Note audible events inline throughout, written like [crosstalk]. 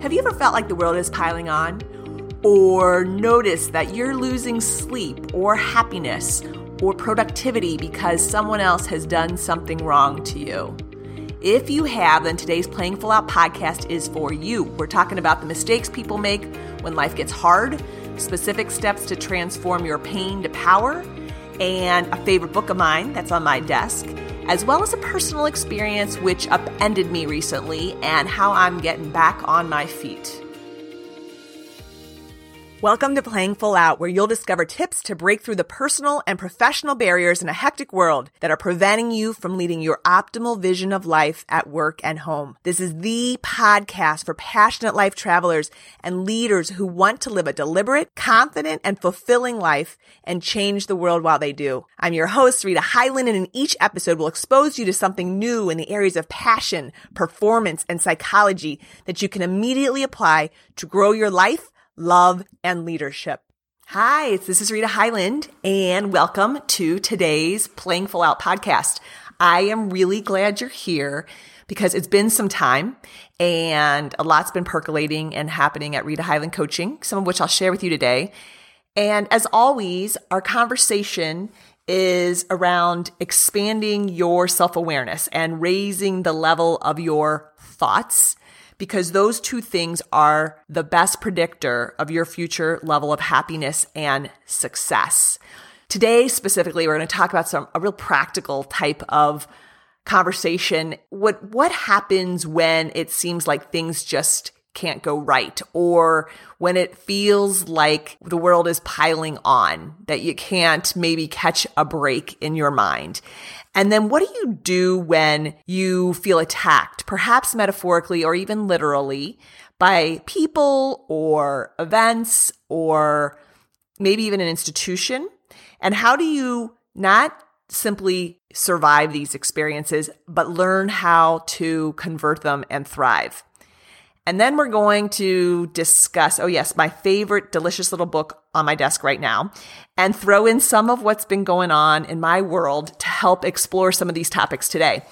Have you ever felt like the world is piling on? Or noticed that you're losing sleep or happiness or productivity because someone else has done something wrong to you? If you have, then today's Playing Full Out podcast is for you. We're talking about the mistakes people make when life gets hard, specific steps to transform your pain to power, and a favorite book of mine that's on my desk as well as a personal experience which upended me recently and how I'm getting back on my feet. Welcome to Playing Full Out, where you'll discover tips to break through the personal and professional barriers in a hectic world that are preventing you from leading your optimal vision of life at work and home. This is the podcast for passionate life travelers and leaders who want to live a deliberate, confident, and fulfilling life and change the world while they do. I'm your host, Rita Hyland, and in each episode we'll expose you to something new in the areas of passion, performance, and psychology that you can immediately apply to grow your life love, and leadership. Hi, this is Rita Highland, and welcome to today's Playing Full Out podcast. I am really glad you're here because it's been some time and a lot's been percolating and happening at Rita Highland Coaching, some of which I'll share with you today. And as always, our conversation is around expanding your self awareness and raising the level of your thoughts because those two things are the best predictor of your future level of happiness and success. Today, specifically, we're going to talk about some a real practical type of conversation. What what happens when it seems like things just can't go right or when it feels like the world is piling on that you can't maybe catch a break in your mind. And then what do you do when you feel attacked, perhaps metaphorically or even literally, by people or events or maybe even an institution? And how do you not simply survive these experiences, but learn how to convert them and thrive? And then we're going to discuss, oh, yes, my favorite delicious little book on my desk right now, and throw in some of what's been going on in my world to help explore some of these topics today.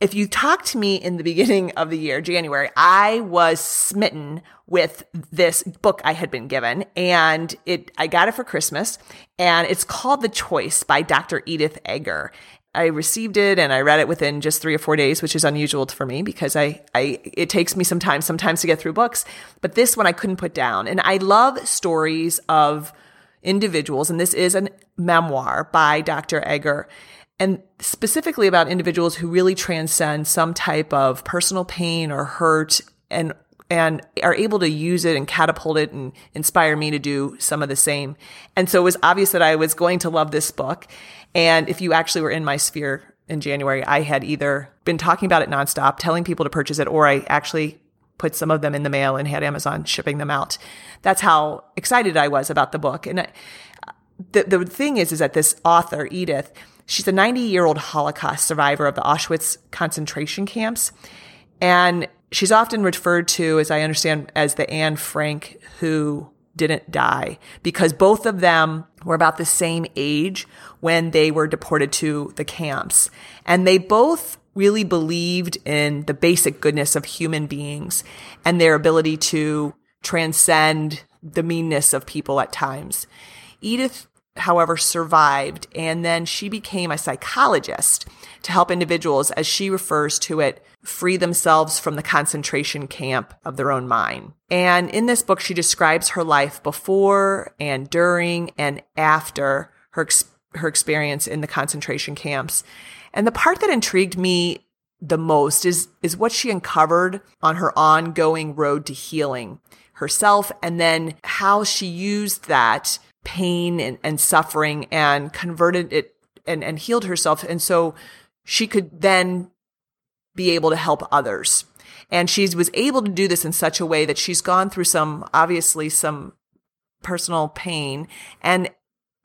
If you talked to me in the beginning of the year, January, I was smitten with this book I had been given and it, I got it for Christmas and it's called The Choice by Dr. Edith Eger. I received it and I read it within just three or four days, which is unusual for me because I, I, it takes me some time sometimes to get through books. But this one I couldn't put down. And I love stories of individuals. And this is a memoir by Dr. Eger and specifically about individuals who really transcend some type of personal pain or hurt and and are able to use it and catapult it and inspire me to do some of the same. And so it was obvious that I was going to love this book. And if you actually were in my sphere in January, I had either been talking about it nonstop, telling people to purchase it, or I actually put some of them in the mail and had Amazon shipping them out. That's how excited I was about the book. And I, the, the thing is, is that this author, Edith, she's a 90 year old Holocaust survivor of the Auschwitz concentration camps. And she's often referred to, as I understand, as the Anne Frank who didn't die because both of them were about the same age when they were deported to the camps. And they both really believed in the basic goodness of human beings and their ability to transcend the meanness of people at times. Edith however, survived. And then she became a psychologist to help individuals, as she refers to it, free themselves from the concentration camp of their own mind. And in this book, she describes her life before and during and after her, her experience in the concentration camps. And the part that intrigued me the most is, is what she uncovered on her ongoing road to healing herself and then how she used that pain and, and suffering and converted it and, and healed herself. And so she could then be able to help others. And she was able to do this in such a way that she's gone through some, obviously, some personal pain and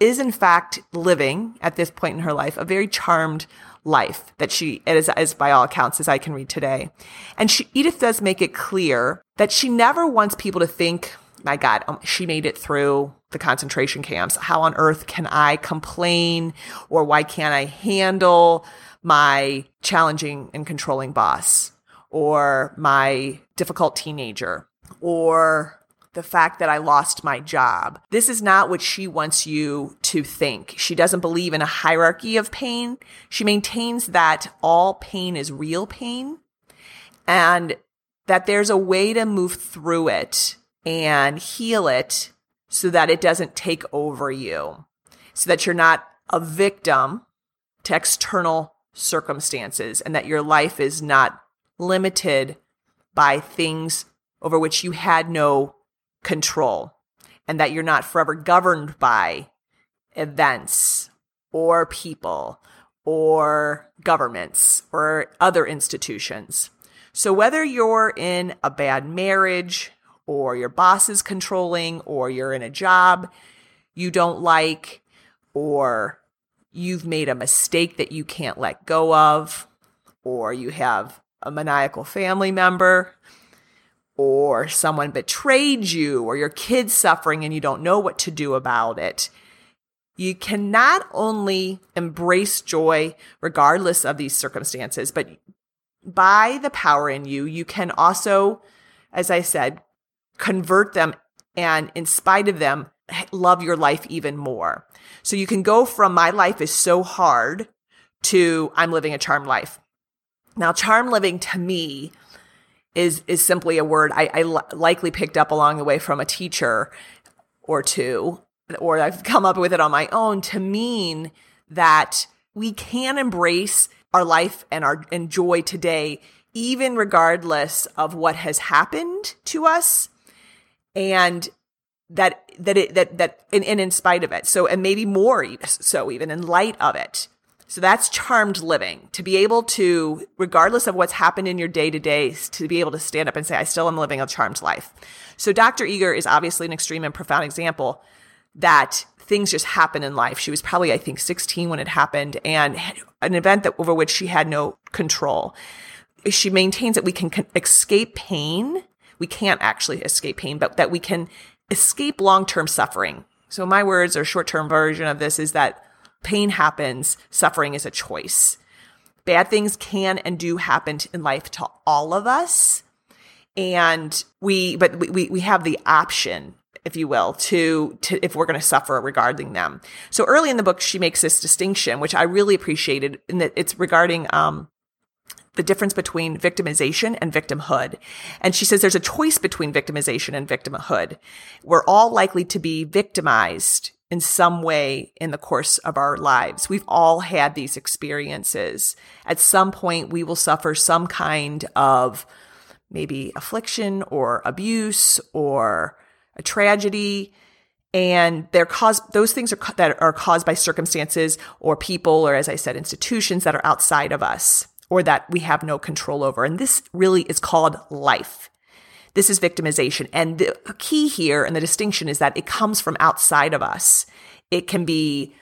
is in fact living at this point in her life a very charmed life that she is as by all accounts as I can read today. And she, Edith does make it clear that she never wants people to think my God, um, she made it through the concentration camps. How on earth can I complain or why can't I handle my challenging and controlling boss or my difficult teenager or the fact that I lost my job. This is not what she wants you to think. She doesn't believe in a hierarchy of pain. She maintains that all pain is real pain and that there's a way to move through it and heal it so that it doesn't take over you, so that you're not a victim to external circumstances and that your life is not limited by things over which you had no control and that you're not forever governed by events or people or governments or other institutions. So whether you're in a bad marriage or your boss is controlling or you're in a job you don't like or you've made a mistake that you can't let go of or you have a maniacal family member or someone betrayed you or your kid's suffering and you don't know what to do about it. You can not only embrace joy regardless of these circumstances, but by the power in you, you can also, as I said, convert them and in spite of them, love your life even more. So you can go from my life is so hard to I'm living a charmed life. Now, charm living to me is is simply a word I, likely picked up along the way from a teacher or two, or I've come up with it on my own to mean that we can embrace our life and our and joy today, even regardless of what has happened to us, and that that it that that and, and in spite of it. So and maybe more so even in light of it. So that's charmed living to be able to, regardless of what's happened in your day to day, to be able to stand up and say, I still am living a charmed life. So Dr. Eger is obviously an extreme and profound example that things just happen in life. She was probably, I think, 16 when it happened and an event that over which she had no control. She maintains that we can escape pain. We can't actually escape pain, but that we can escape long-term suffering. So my words or short-term version of this is that pain happens, suffering is a choice. Bad things can and do happen in life to all of us. And we, but we, we have the option, if you will, to, to if we're going to suffer regarding them. So early in the book, she makes this distinction, which I really appreciated in that it's regarding, um, the difference between victimization and victimhood. And she says there's a choice between victimization and victimhood. We're all likely to be victimized in some way in the course of our lives. We've all had these experiences. At some point, we will suffer some kind of maybe affliction or abuse or a tragedy. And they're caused, those things are, that are caused by circumstances or people, or as I said, institutions that are outside of us or that we have no control over. And this really is called life. This is victimization. And the key here and the distinction is that it comes from outside of us. It can be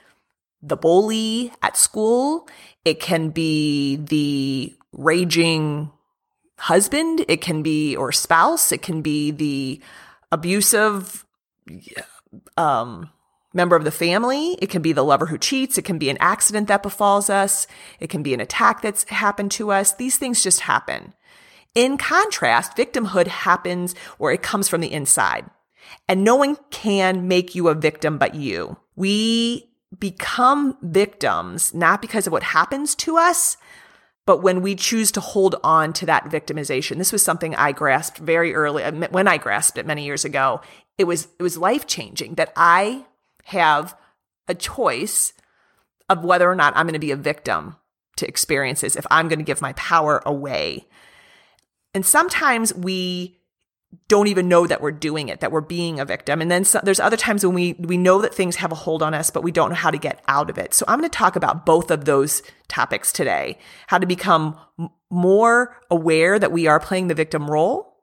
the bully at school. It can be the raging husband. It can be, or spouse. It can be the abusive, um, member of the family. It can be the lover who cheats. It can be an accident that befalls us. It can be an attack that's happened to us. These things just happen. In contrast, victimhood happens or it comes from the inside. And no one can make you a victim but you. We become victims not because of what happens to us, but when we choose to hold on to that victimization. This was something I grasped very early when I grasped it many years ago. It was it was life-changing that I have a choice of whether or not I'm going to be a victim to experiences if I'm going to give my power away and sometimes we don't even know that we're doing it, that we're being a victim. And then there's other times when we, we know that things have a hold on us, but we don't know how to get out of it. So I'm going to talk about both of those topics today, how to become m- more aware that we are playing the victim role.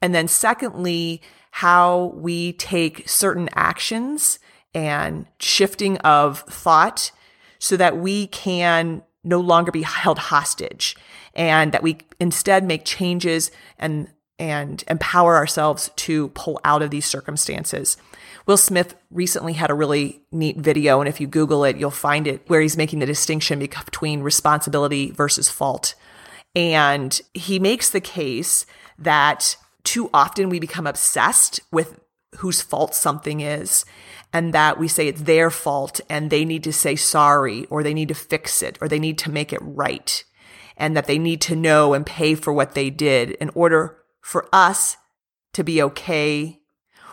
And then secondly, how we take certain actions and shifting of thought so that we can no longer be held hostage and that we instead make changes and and empower ourselves to pull out of these circumstances. Will Smith recently had a really neat video, and if you Google it, you'll find it where he's making the distinction between responsibility versus fault. And he makes the case that too often we become obsessed with whose fault something is and that we say it's their fault and they need to say sorry or they need to fix it or they need to make it right and that they need to know and pay for what they did in order for us to be okay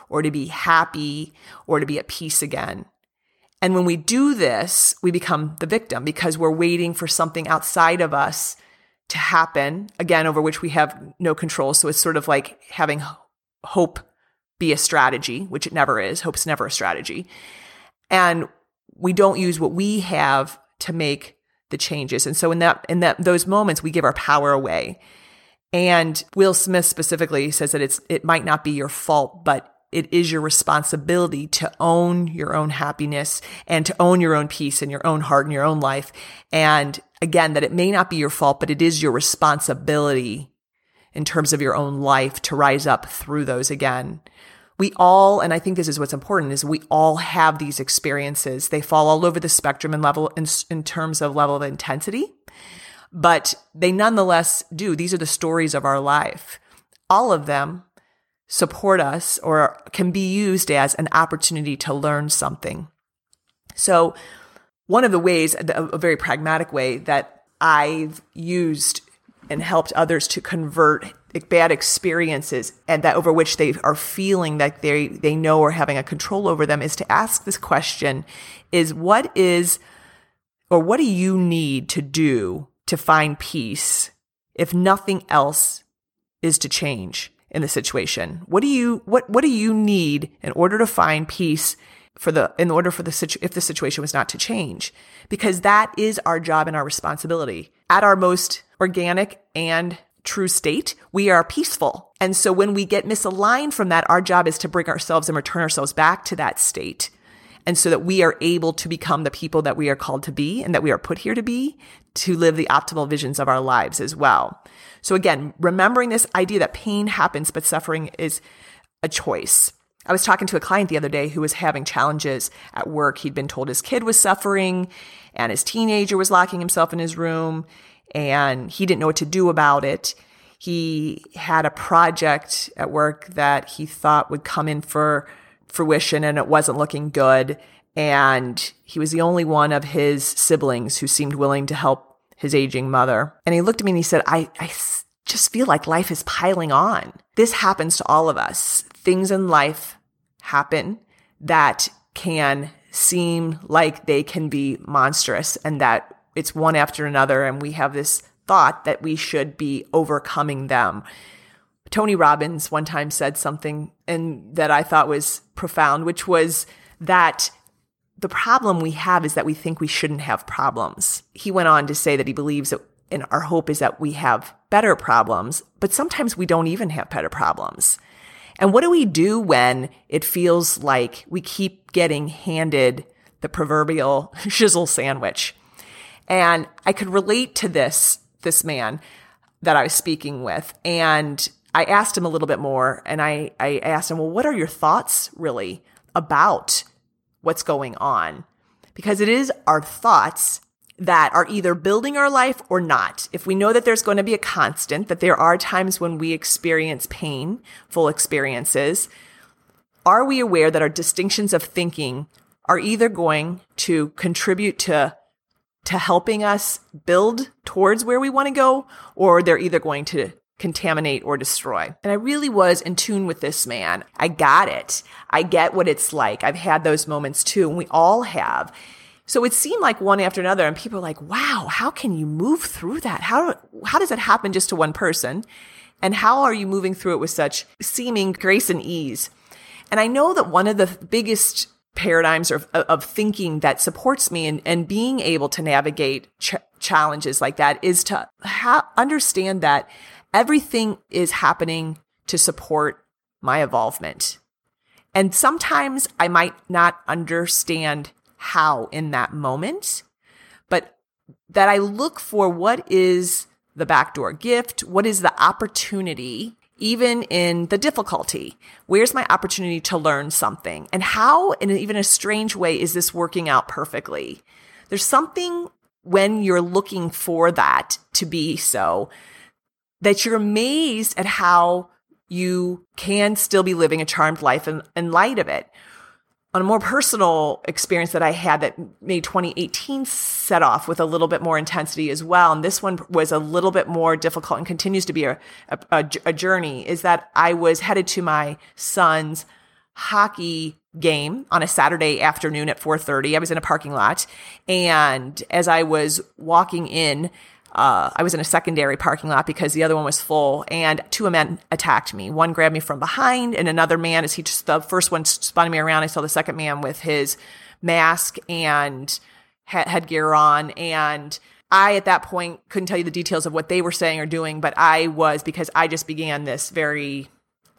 or to be happy or to be at peace again. And when we do this, we become the victim because we're waiting for something outside of us to happen, again, over which we have no control. So it's sort of like having hope be a strategy, which it never is. Hope's never a strategy. And we don't use what we have to make the changes. And so in that in that those moments we give our power away. And Will Smith specifically says that it's it might not be your fault, but it is your responsibility to own your own happiness and to own your own peace in your own heart and your own life. And again, that it may not be your fault, but it is your responsibility in terms of your own life to rise up through those again. We all, and I think this is what's important, is we all have these experiences. They fall all over the spectrum in level, in, in terms of level of intensity, but they nonetheless do. These are the stories of our life. All of them support us or can be used as an opportunity to learn something. So, one of the ways, a very pragmatic way that I've used and helped others to convert bad experiences and that over which they are feeling that they they know are having a control over them is to ask this question is what is or what do you need to do to find peace if nothing else is to change in the situation? What do you what what do you need in order to find peace for the in order for the situ- if the situation was not to change? Because that is our job and our responsibility. At our most organic and true state, we are peaceful. And so when we get misaligned from that, our job is to bring ourselves and return ourselves back to that state. And so that we are able to become the people that we are called to be and that we are put here to be to live the optimal visions of our lives as well. So again, remembering this idea that pain happens, but suffering is a choice. I was talking to a client the other day who was having challenges at work. He'd been told his kid was suffering and his teenager was locking himself in his room and he didn't know what to do about it. He had a project at work that he thought would come in for fruition and it wasn't looking good. And he was the only one of his siblings who seemed willing to help his aging mother. And he looked at me and he said, I, I just feel like life is piling on. This happens to all of us. Things in life happen that can seem like they can be monstrous and that it's one after another. And we have this thought that we should be overcoming them. Tony Robbins one time said something and that I thought was profound, which was that the problem we have is that we think we shouldn't have problems. He went on to say that he believes that and our hope is that we have better problems, but sometimes we don't even have better problems. And what do we do when it feels like we keep getting handed the proverbial [laughs] shizzle sandwich? And I could relate to this, this man that I was speaking with. And I asked him a little bit more and I, I asked him, well, what are your thoughts really about what's going on? Because it is our thoughts that are either building our life or not. If we know that there's going to be a constant, that there are times when we experience pain, full experiences, are we aware that our distinctions of thinking are either going to contribute to to helping us build towards where we want to go, or they're either going to contaminate or destroy. And I really was in tune with this man. I got it. I get what it's like. I've had those moments too, and we all have. So it seemed like one after another, and people are like, wow, how can you move through that? How, how does that happen just to one person? And how are you moving through it with such seeming grace and ease? And I know that one of the biggest paradigms of, of thinking that supports me and, and being able to navigate ch- challenges like that is to ha- understand that everything is happening to support my evolvement. And sometimes I might not understand how in that moment, but that I look for what is the backdoor gift? What is the opportunity even in the difficulty. Where's my opportunity to learn something? And how, in even a strange way, is this working out perfectly? There's something when you're looking for that to be so that you're amazed at how you can still be living a charmed life in, in light of it. On a more personal experience that I had that made 2018 set off with a little bit more intensity as well, and this one was a little bit more difficult and continues to be a, a, a journey, is that I was headed to my son's hockey game on a Saturday afternoon at 4:30. I was in a parking lot and as I was walking in uh, I was in a secondary parking lot because the other one was full, and two men attacked me. One grabbed me from behind, and another man, as he just the first one spun me around, I saw the second man with his mask and headgear on, and I at that point couldn't tell you the details of what they were saying or doing, but I was because I just began this very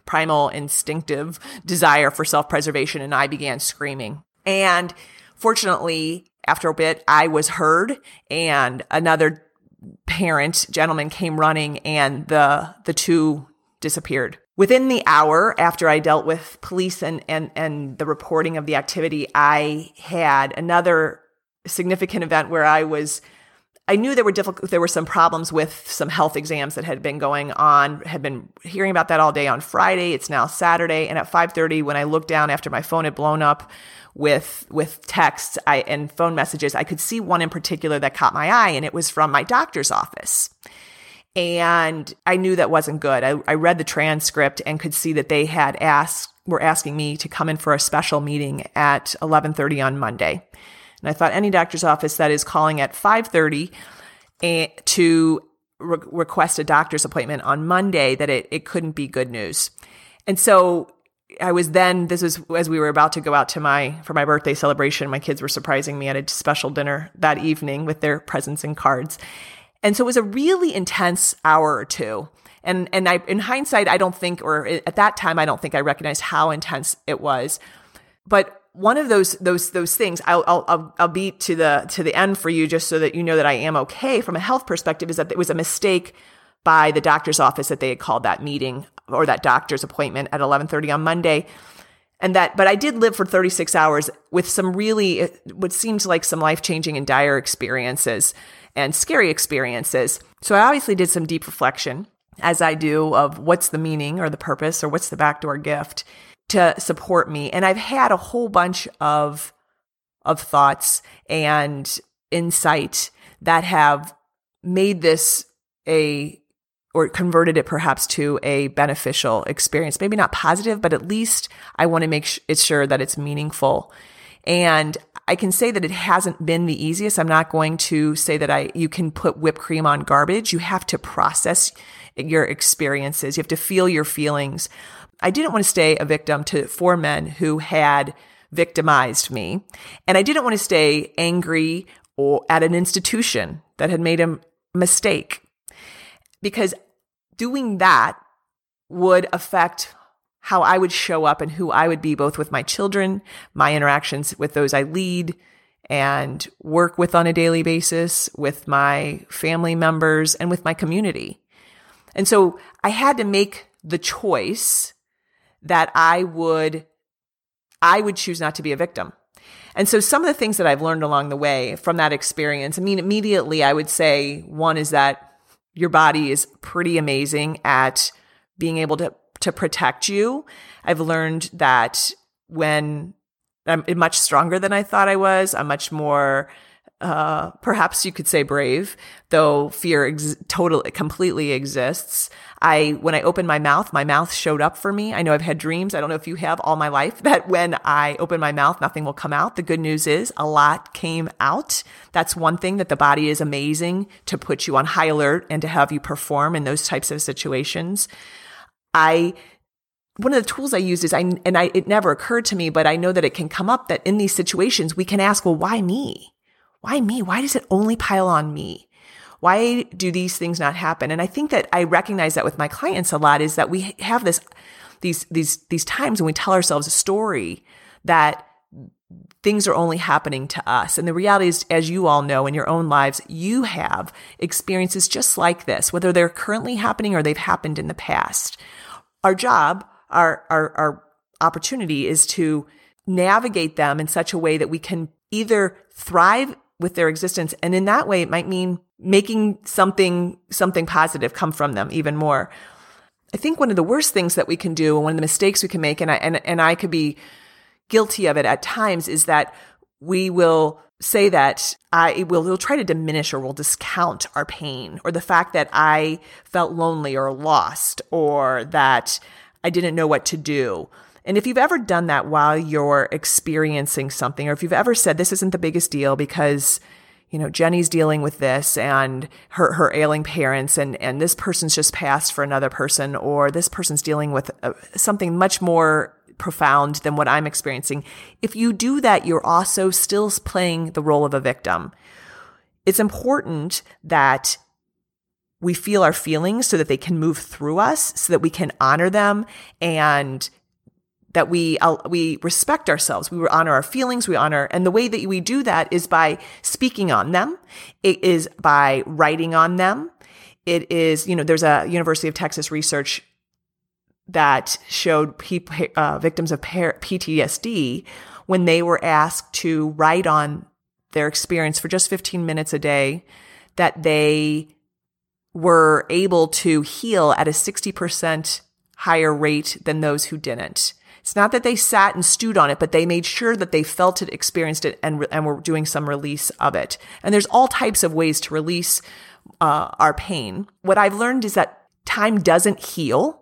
primal instinctive desire for self-preservation, and I began screaming. And fortunately, after a bit, I was heard, and another parent gentleman came running and the the two disappeared. Within the hour after I dealt with police and and and the reporting of the activity, I had another significant event where I was I knew there were difficult there were some problems with some health exams that had been going on. Had been hearing about that all day on Friday. It's now Saturday and at 5:30 when I looked down after my phone had blown up with with texts I, and phone messages, I could see one in particular that caught my eye, and it was from my doctor's office. And I knew that wasn't good. I, I read the transcript and could see that they had asked were asking me to come in for a special meeting at 11:30 on Monday. And I thought any doctor's office that is calling at 5:30 eh, to re- request a doctor's appointment on Monday that it, it couldn't be good news. And so I was then, this was as we were about to go out to my, for my birthday celebration. My kids were surprising me at a special dinner that evening with their presents and cards. And so it was a really intense hour or two. And, and I, in hindsight, I don't think, or at that time, I don't think I recognized how intense it was. But one of those, those, those things I'll, I'll, I'll beat to the, to the end for you just so that you know that I am okay from a health perspective is that it was a mistake by the doctor's office that they had called that meeting or that doctor's appointment at 11:30 on Monday. And that but I did live for 36 hours with some really what seemed like some life-changing and dire experiences and scary experiences. So I obviously did some deep reflection as I do of what's the meaning or the purpose or what's the backdoor gift to support me. And I've had a whole bunch of of thoughts and insight that have made this a or converted it perhaps to a beneficial experience. Maybe not positive, but at least I want to make it sure that it's meaningful. And I can say that it hasn't been the easiest. I'm not going to say that I you can put whipped cream on garbage. You have to process your experiences. You have to feel your feelings. I didn't want to stay a victim to four men who had victimized me, and I didn't want to stay angry or at an institution that had made a mistake because doing that would affect how I would show up and who I would be, both with my children, my interactions with those I lead and work with on a daily basis, with my family members, and with my community. And so I had to make the choice that I would, I would choose not to be a victim. And so some of the things that I've learned along the way from that experience, I mean, immediately I would say one is that your body is pretty amazing at being able to to protect you. I've learned that when I'm much stronger than I thought I was, I'm much more uh, perhaps you could say brave, though fear ex- totally, completely exists. I, when I opened my mouth, my mouth showed up for me. I know I've had dreams. I don't know if you have all my life [laughs] that when I open my mouth, nothing will come out. The good news is a lot came out. That's one thing that the body is amazing to put you on high alert and to have you perform in those types of situations. I, one of the tools I used is I, and I, it never occurred to me, but I know that it can come up that in these situations, we can ask, well, why me? Why me? Why does it only pile on me? Why do these things not happen? And I think that I recognize that with my clients a lot is that we have this, these, these, these times when we tell ourselves a story that things are only happening to us. And the reality is, as you all know in your own lives, you have experiences just like this, whether they're currently happening or they've happened in the past. Our job, our, our, our opportunity is to navigate them in such a way that we can either thrive with their existence. And in that way, it might mean making something, something positive come from them even more. I think one of the worst things that we can do, and one of the mistakes we can make, and I, and, and I could be guilty of it at times, is that we will say that I will we'll try to diminish or we'll discount our pain or the fact that I felt lonely or lost or that I didn't know what to do. And if you've ever done that while you're experiencing something, or if you've ever said, this isn't the biggest deal because, you know, Jenny's dealing with this and her, her ailing parents and, and this person's just passed for another person, or this person's dealing with uh, something much more profound than what I'm experiencing. If you do that, you're also still playing the role of a victim. It's important that we feel our feelings so that they can move through us, so that we can honor them and that we uh, we respect ourselves. We honor our feelings. We honor, and the way that we do that is by speaking on them. It is by writing on them. It is, you know, there's a University of Texas research that showed people, uh, victims of PTSD when they were asked to write on their experience for just 15 minutes a day, that they were able to heal at a 60% higher rate than those who didn't. It's not that they sat and stewed on it, but they made sure that they felt it, experienced it, and, and were doing some release of it. And there's all types of ways to release uh, our pain. What I've learned is that time doesn't heal.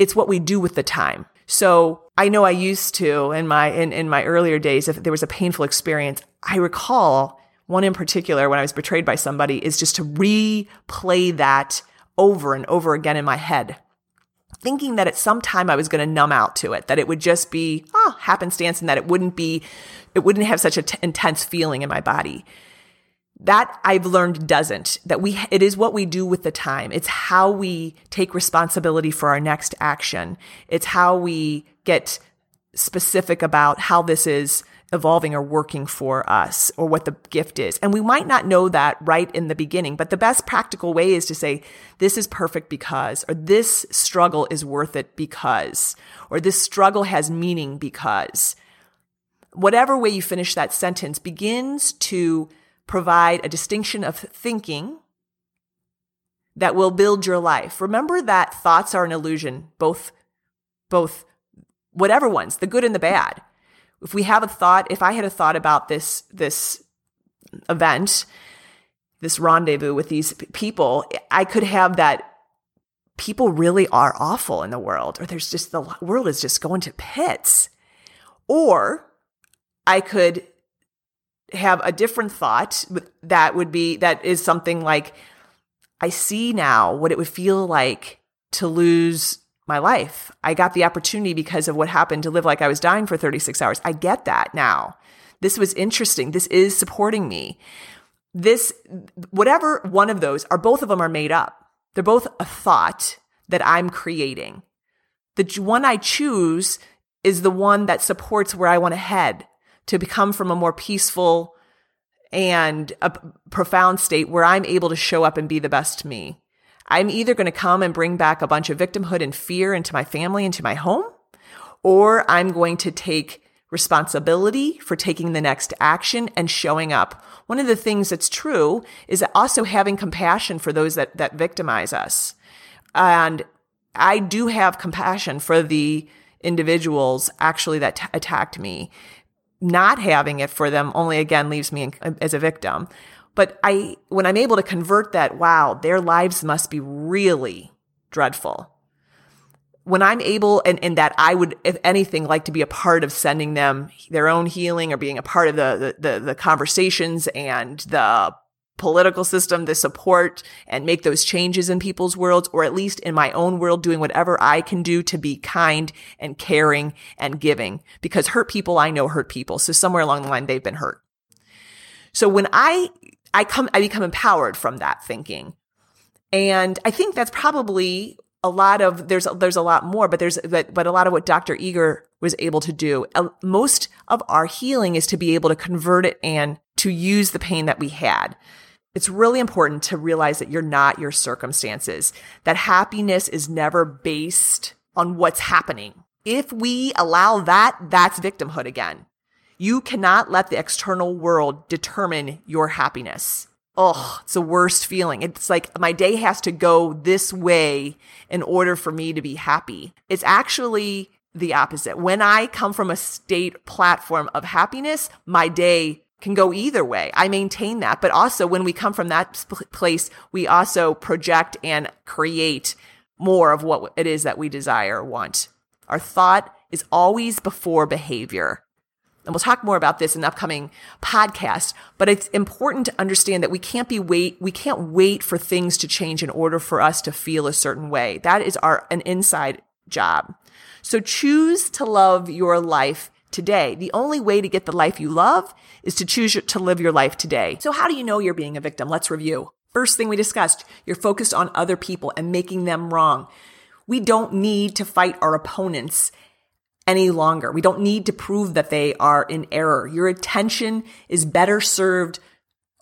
It's what we do with the time. So I know I used to in my in, in my earlier days, if there was a painful experience, I recall one in particular when I was betrayed by somebody is just to replay that over and over again in my head thinking that at some time I was going to numb out to it, that it would just be oh, happenstance and that it wouldn't be, it wouldn't have such an t- intense feeling in my body. That I've learned doesn't, that we, it is what we do with the time. It's how we take responsibility for our next action. It's how we get specific about how this is evolving or working for us or what the gift is. And we might not know that right in the beginning, but the best practical way is to say, this is perfect because, or this struggle is worth it because, or this struggle has meaning because. Whatever way you finish that sentence begins to provide a distinction of thinking that will build your life. Remember that thoughts are an illusion, both, both, whatever ones, the good and the bad if we have a thought, if I had a thought about this, this event, this rendezvous with these people, I could have that people really are awful in the world, or there's just the world is just going to pits. Or I could have a different thought that would be, that is something like, I see now what it would feel like to lose my life. I got the opportunity because of what happened to live like I was dying for 36 hours. I get that now. This was interesting. This is supporting me. This, whatever one of those are, both of them are made up. They're both a thought that I'm creating. The one I choose is the one that supports where I want to head to become from a more peaceful and a profound state where I'm able to show up and be the best me. I'm either going to come and bring back a bunch of victimhood and fear into my family, into my home, or I'm going to take responsibility for taking the next action and showing up. One of the things that's true is also having compassion for those that, that victimize us. And I do have compassion for the individuals actually that t- attacked me. Not having it for them only again leaves me in, as a victim. But I, when I'm able to convert that, wow, their lives must be really dreadful. When I'm able, and, and that I would, if anything, like to be a part of sending them their own healing or being a part of the, the, the, the conversations and the political system, the support and make those changes in people's worlds, or at least in my own world, doing whatever I can do to be kind and caring and giving because hurt people I know hurt people. So somewhere along the line, they've been hurt. So when I I come, I become empowered from that thinking. And I think that's probably a lot of, there's, there's a lot more, but there's, but, but a lot of what Dr. Eger was able to do. Uh, most of our healing is to be able to convert it and to use the pain that we had. It's really important to realize that you're not your circumstances, that happiness is never based on what's happening. If we allow that, that's victimhood again. You cannot let the external world determine your happiness. oh, it's the worst feeling. It's like my day has to go this way in order for me to be happy. It's actually the opposite. When I come from a state platform of happiness, my day can go either way. I maintain that. But also when we come from that place, we also project and create more of what it is that we desire or want. Our thought is always before behavior. And we'll talk more about this in the upcoming podcast, but it's important to understand that we can't be wait, we can't wait for things to change in order for us to feel a certain way. That is our, an inside job. So choose to love your life today. The only way to get the life you love is to choose to live your life today. So how do you know you're being a victim? Let's review. First thing we discussed, you're focused on other people and making them wrong. We don't need to fight our opponents any longer. We don't need to prove that they are in error. Your attention is better served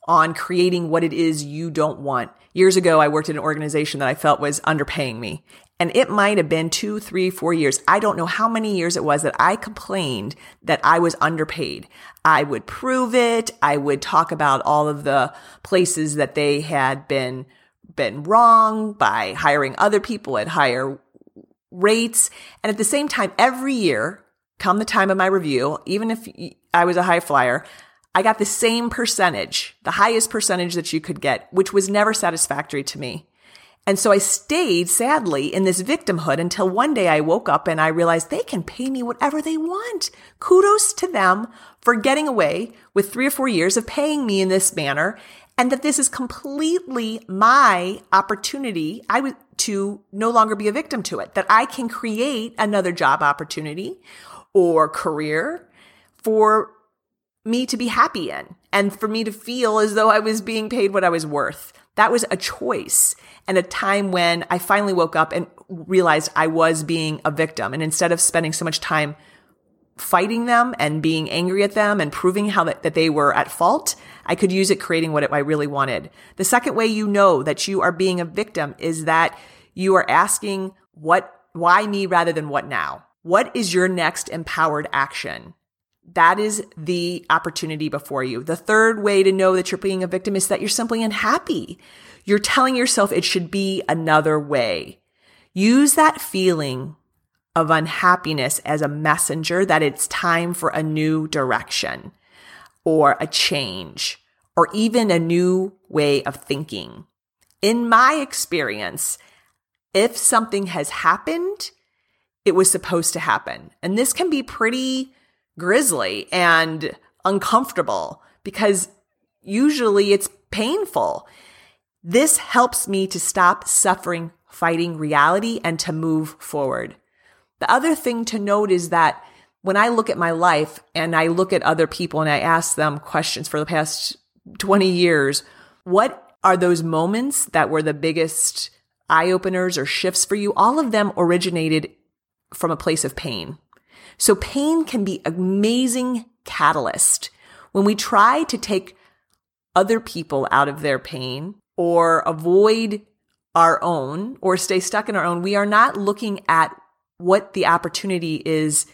on creating what it is you don't want. Years ago, I worked in an organization that I felt was underpaying me. And it might have been two, three, four years. I don't know how many years it was that I complained that I was underpaid. I would prove it. I would talk about all of the places that they had been, been wrong by hiring other people at higher rates. And at the same time, every year, come the time of my review, even if I was a high flyer, I got the same percentage, the highest percentage that you could get, which was never satisfactory to me. And so I stayed sadly in this victimhood until one day I woke up and I realized they can pay me whatever they want. Kudos to them for getting away with three or four years of paying me in this manner and that this is completely my opportunity. I would to no longer be a victim to it, that I can create another job opportunity or career for me to be happy in and for me to feel as though I was being paid what I was worth. That was a choice and a time when I finally woke up and realized I was being a victim. And instead of spending so much time fighting them and being angry at them and proving how that, that they were at fault, I could use it creating what I really wanted. The second way you know that you are being a victim is that you are asking what, why me rather than what now? What is your next empowered action? That is the opportunity before you. The third way to know that you're being a victim is that you're simply unhappy. You're telling yourself it should be another way. Use that feeling of unhappiness as a messenger that it's time for a new direction or a change or even a new way of thinking. In my experience, if something has happened, it was supposed to happen. And this can be pretty grisly and uncomfortable because usually it's painful. This helps me to stop suffering fighting reality and to move forward. The other thing to note is that when I look at my life and I look at other people and I ask them questions for the past 20 years, what are those moments that were the biggest eye openers or shifts for you? All of them originated from a place of pain. So pain can be amazing catalyst. When we try to take other people out of their pain or avoid our own or stay stuck in our own, we are not looking at what the opportunity is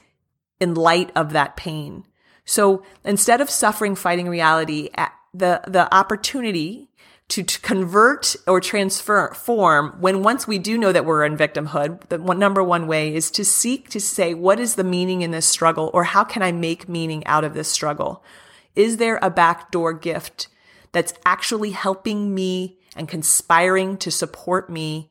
in light of that pain. So instead of suffering fighting reality, the, the opportunity to, to convert or transform when once we do know that we're in victimhood, the one, number one way is to seek to say, what is the meaning in this struggle? Or how can I make meaning out of this struggle? Is there a backdoor gift that's actually helping me and conspiring to support me?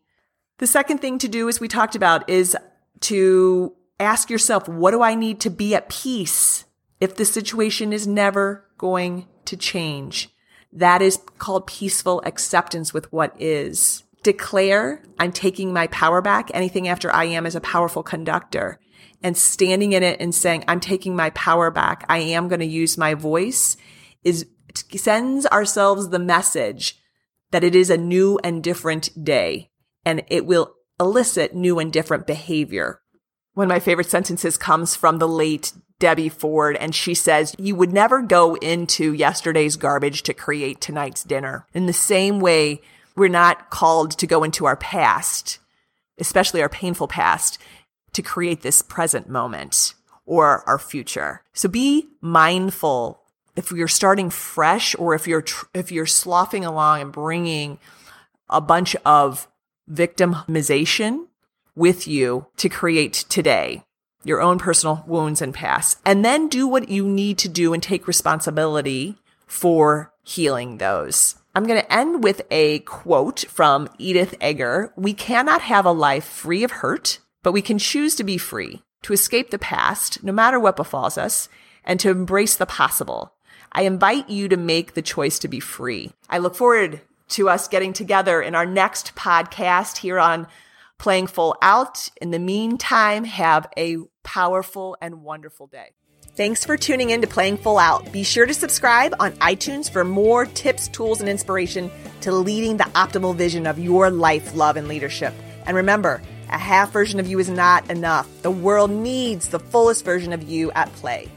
The second thing to do, as we talked about, is to ask yourself, what do I need to be at peace if the situation is never going to change? That is called peaceful acceptance with what is. Declare, I'm taking my power back. Anything after I am is a powerful conductor. And standing in it and saying, I'm taking my power back. I am going to use my voice is sends ourselves the message that it is a new and different day and it will elicit new and different behavior. One of my favorite sentences comes from the late Debbie Ford, and she says, You would never go into yesterday's garbage to create tonight's dinner. In the same way, we're not called to go into our past, especially our painful past, to create this present moment or our future. So be mindful if you're starting fresh or if you're tr- if you're sloughing along and bringing a bunch of victimization with you to create today your own personal wounds and past and then do what you need to do and take responsibility for healing those I'm going to end with a quote from Edith Eger. We cannot have a life free of hurt, but we can choose to be free, to escape the past, no matter what befalls us, and to embrace the possible. I invite you to make the choice to be free. I look forward to us getting together in our next podcast here on Playing Full Out. In the meantime, have a powerful and wonderful day. Thanks for tuning in to Playing Full Out. Be sure to subscribe on iTunes for more tips, tools, and inspiration to leading the optimal vision of your life, love, and leadership. And remember, a half version of you is not enough. The world needs the fullest version of you at play.